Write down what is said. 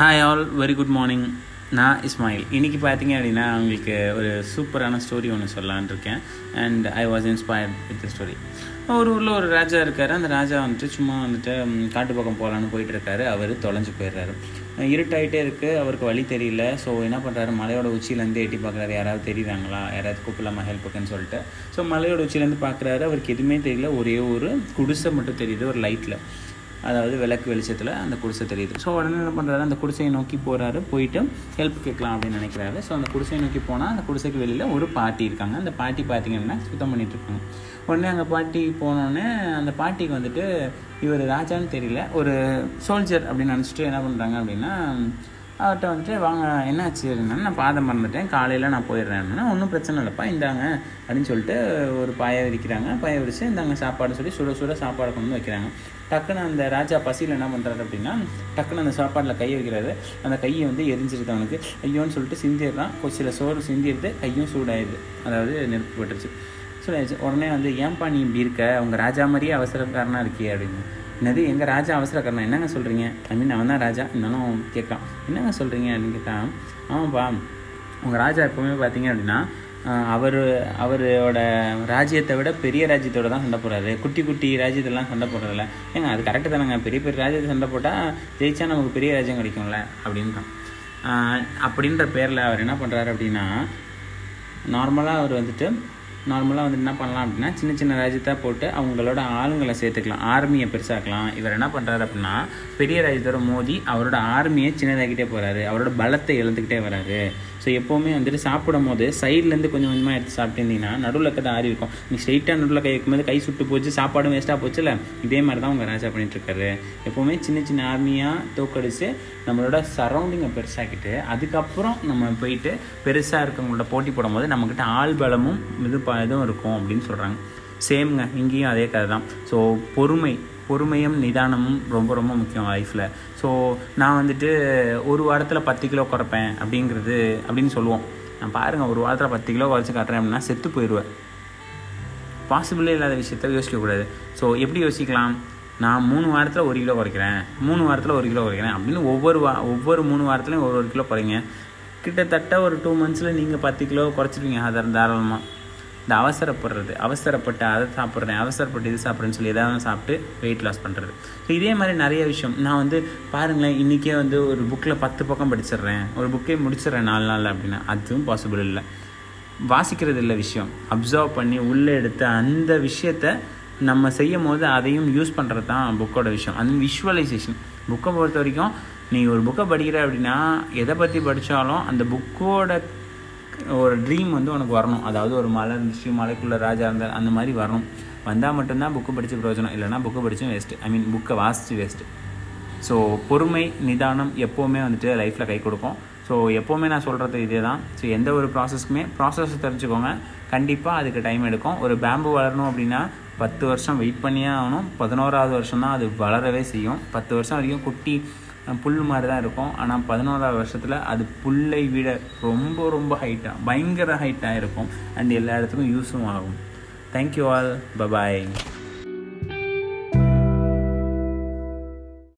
Hi all very good morning நான் இஸ்மாயில். இன்றைக்கி பார்த்தீங்க அப்படின்னா உங்களுக்கு ஒரு சூப்பரான ஸ்டோரி ஒன்று சொல்லலான்னு இருக்கேன். And I was inspired with story ஒரு ஊரில் ஒரு ராஜா இருக்கார். அந்த ராஜா வந்துட்டு சும்மா வந்துட்டு காட்டு பக்கம் போகலான்னு போயிட்டு இருக்காரு. அவர் தொலைஞ்சு போயிடுறாரு. இருட்டாயிட்டே இருக்குது அவருக்கு வழி தெரியல. ஸோ என்ன பண்ணுறாரு மலையோட உச்சியிலேருந்து எட்டி பார்க்குறாரு. யாராவது தெரியுறாங்களா? யாராவது கூப்பிடலாமா? ஹெல்ப்புக்குன்னு சொல்லிட்டு. ஸோ மலையோட உச்சியிலேருந்து பார்க்குறாரு. அவருக்கு எதுவுமே தெரியல. ஒரே ஒரு குடிசை மட்டும் தெரியுது ஒரு லைட்டில் அதாவது விளக்கு வெளிச்சத்தில் அந்த குடிசை தெரியுது. ஸோ உடனே என்ன பண்ணுறாரு அந்த குடிசையை நோக்கி போகிறாரு போயிட்டு ஹெல்ப் கேட்கலாம் அப்படின்னு நினைக்கிறாரு. ஸோ அந்த குடிசையை நோக்கி போனால் அந்த குடிசைக்கு வெளியில் ஒரு பாட்டி இருக்காங்க. அந்த பாட்டி பார்த்தீங்கன்னா சுத்தம் பண்ணிகிட்ருக்காங்க இருக்காங்க. உடனே அங்கே பாட்டி போனோடனே அந்த பாட்டிக்கு வந்துட்டு இவர் ராஜான்னு தெரியல ஒரு சோல்ஜர் அப்படின்னு நினச்சிட்டு என்ன பண்ணுறாங்க அப்படின்னா அவர்கிட்ட வந்துட்டு வாங்க என்னாச்சு? அப்படின்னா நான் பாதம் மறந்துட்டேன். காலையில் நான் போயிடுறேன்னா ஒன்றும் பிரச்சனை இல்லைப்பா. இந்தாங்க அப்படின்னு சொல்லிட்டு ஒரு பாயை விரிக்கிறாங்க. பாயை விரிச்சு இந்தாங்க சாப்பாடு சொல்லி சுட சுட சாப்பாடு கொண்டு வைக்கிறாங்க. டக்குன்னு அந்த ராஜா பசியில் என்ன பண்ணுறாரு அப்படின்னா டக்குன்னு அந்த சாப்பாட்டில் கை வைக்கிறாரு. அந்த கையை வந்து எரிஞ்சிருது அவனுக்கு. ஐயோன்னு சொல்லிட்டு சிந்திடுறான். சில சோறு சிந்திடுது. கையும் சூடாயிடுது. அதாவது நெருப்பு பட்டுருச்சு. ஆச்சு உடனே வந்து ஏன்பா நீ இப்படி இருக்க? உங்கள் ராஜா மாதிரியே அவசரக்காரனாக இருக்கியே அப்படின்னு. என்னது எங்கள் ராஜா அவசரக்காரனா? என்னங்க சொல்கிறீங்க ஐ மீன் அவன் தான் ராஜா. இருந்தாலும் கேட்கான் என்னங்க சொல்கிறீங்க அப்படின்னு கேட்டான். ஆமாப்பா உங்கள் ராஜா எப்போவுமே பார்த்தீங்க அப்படின்னா அவர் அவரோட ராஜ்யத்தை விட பெரிய ராஜ்யத்தோட தான் சண்டை போடுறாரு. குட்டி குட்டி ராஜ்யத்தெல்லாம் சண்டை போடுறதில்ல. ஏங்க அது கரெக்டு தானேங்க. பெரிய பெரிய ராஜ்யத்தை சண்டை போட்டால் ஜெயிச்சா நமக்கு பெரிய ராஜ்யம் கிடைக்கும்ல? அப்படின்றான். அப்படின்ற பேரில் அவர் என்ன பண்ணுறாரு அப்படின்னா நார்மலாக அவர் வந்துட்டு நார்மலாக வந்து என்ன பண்ணலாம் அப்படின்னா சின்ன சின்ன ராஜ்யத்தை போட்டு அவங்களோட ஆளுங்களை சேர்த்துக்கலாம். ஆர்மியை பெருசாக்கலாம். இவர் என்ன பண்ணுறாரு அப்படின்னா பெரிய ராஜ்யத்தோட மோதி அவரோட ஆர்மியை சின்னதாக்கிட்டே போகிறாரு அவரோட பலத்தை இழந்துக்கிட்டே வராரு. ஸோ எப்போவுமே வந்துட்டு சாப்பிடும் போது சைட்லேருந்து கொஞ்சம் கொஞ்சமாக எடுத்து சாப்பிட்டீங்கன்னா நடுவில் இருக்கிறது ஆறி இருக்கும். நீ ஸ்ட்ரைட்டாக நடுவில் கை வைக்கும்போது கை சுட்டு போச்சு சாப்பாடும் வேஸ்ட்டாக போச்சுல? இதே மாதிரி தான் உங்கள் ராஜா பண்ணிகிட்ருக்காரு இருக்காரு. எப்போவுமே சின்ன சின்ன ஆர்மியாக தோக்கடிச்சு நம்மளோட சரௌண்டிங்கை பெருசாக்கிட்டு அதுக்கப்புறம் நம்ம போயிட்டு பெருசாக இருக்கவங்களோட போட்டி போடும்போது நம்மக்கிட்ட ஆள் பலமும் இது ப- இதுவும் இருக்கும் அப்படின்னு சொல்கிறாங்க சேம்ங்க இங்கேயும் அதே கதை தான் ஸோ பொறுமை பொறுமையும் நிதானமும் ரொம்ப ரொம்ப முக்கியம் லைஃப்பில் ஸோ நான் வந்துட்டு ஒரு வாரத்தில் பத்து கிலோ குறைப்பேன் அப்படிங்கிறது அப்படின்னு சொல்லுவோம். நான் பாருங்கள் ஒரு வாரத்தில் பத்து கிலோ குறைச்சி காட்டுறேன் அப்படின்னா செத்து போயிடுவேன் பாசிபிளே இல்லாத விஷயத்த யோசிக்கக்கூடாது. ஸோ எப்படி யோசிக்கலாம்? நான் மூணு வாரத்தில் ஒரு கிலோ குறைக்கிறேன் மூணு வாரத்தில் ஒரு கிலோ குறைக்கிறேன் அப்படின்னு ஒவ்வொரு வா ஒவ்வொரு மூணு வாரத்துலையும் ஒரு ஒரு கிலோ குறைங்க. கிட்டத்தட்ட ஒரு டூ மந்த்ஸில் நீங்கள் பத்து கிலோ குறைச்சிருவீங்க அதை தாராளமாக இந்த அவசரப்படுறது. அவசரப்பட்டு அதை சாப்பிட்றேன் அவசரப்பட்டு இது சாப்பிட்றேன்னு சொல்லி எதாவது சாப்பிட்டு வெயிட் லாஸ் பண்ணுறது ஸோ இதே மாதிரி நிறைய விஷயம். நான் வந்து பாருங்களேன் இன்றைக்கே வந்து ஒரு புக்கில் பத்து பக்கம் படிச்சிடுறேன். ஒரு புக்கே முடிச்சிடுறேன் நாலு நாள் அப்படின்னா அதுவும் பாசிபிள் இல்லை. வாசிக்கிறது இல்லை விஷயம். அப்சர்வ் பண்ணி உள்ளே எடுத்து அந்த விஷயத்த நம்ம செய்யும் போது அதையும் யூஸ் பண்ணுறது தான் புக்கோட விஷயம். அந்த விஷுவலைசேஷன் புக்கை பொறுத்த வரைக்கும் நீ ஒரு புக்கை படிக்கிற அப்படின்னா எதை பற்றி படித்தாலும் அந்த புக்கோட ஒரு ட்ரீம் வந்து உனக்கு வரணும். அதாவது ஒரு மலை இருந்துச்சு மலைக்குள்ளே ராஜா இருந்தால் அந்த மாதிரி வரணும். வந்தால் மட்டும்தான் புக்கு படித்து பிரயோஜனம். இல்லைனா புக்கு படித்தும் வேஸ்ட்டு ஐ மீன் புக்கை வாசித்து வேஸ்ட்டு ஸோ பொறுமை நிதானம் எப்போவுமே வந்துட்டு லைஃப்பில் கை கொடுக்கும். ஸோ எப்போவுமே நான் சொல்கிறது இதே தான் ஸோ எந்த ஒரு ப்ராசஸ்க்குமே ப்ராசஸ் தெரிஞ்சுக்கோங்க. கண்டிப்பாக அதுக்கு டைம் எடுக்கும். ஒரு பேம்பு வளரணும் அப்படின்னா பத்து வருஷம் வெயிட் பண்ணியே ஆகணும். பதினோராவது வருஷம் தான் அது வளரவே செய்யும். பத்து வருஷம் வரைக்கும் குட்டி புல் மாதிரி தான் இருக்கும். ஆனால் பதினோராவது வருஷத்தில் அது புல்லை விட ரொம்ப ரொம்ப ஹைட்டாக பயங்கர ஹைட்டாக இருக்கும். அண்ட் எல்லா இடத்துக்கும் யூஸும் ஆகும். Thank you all bye bye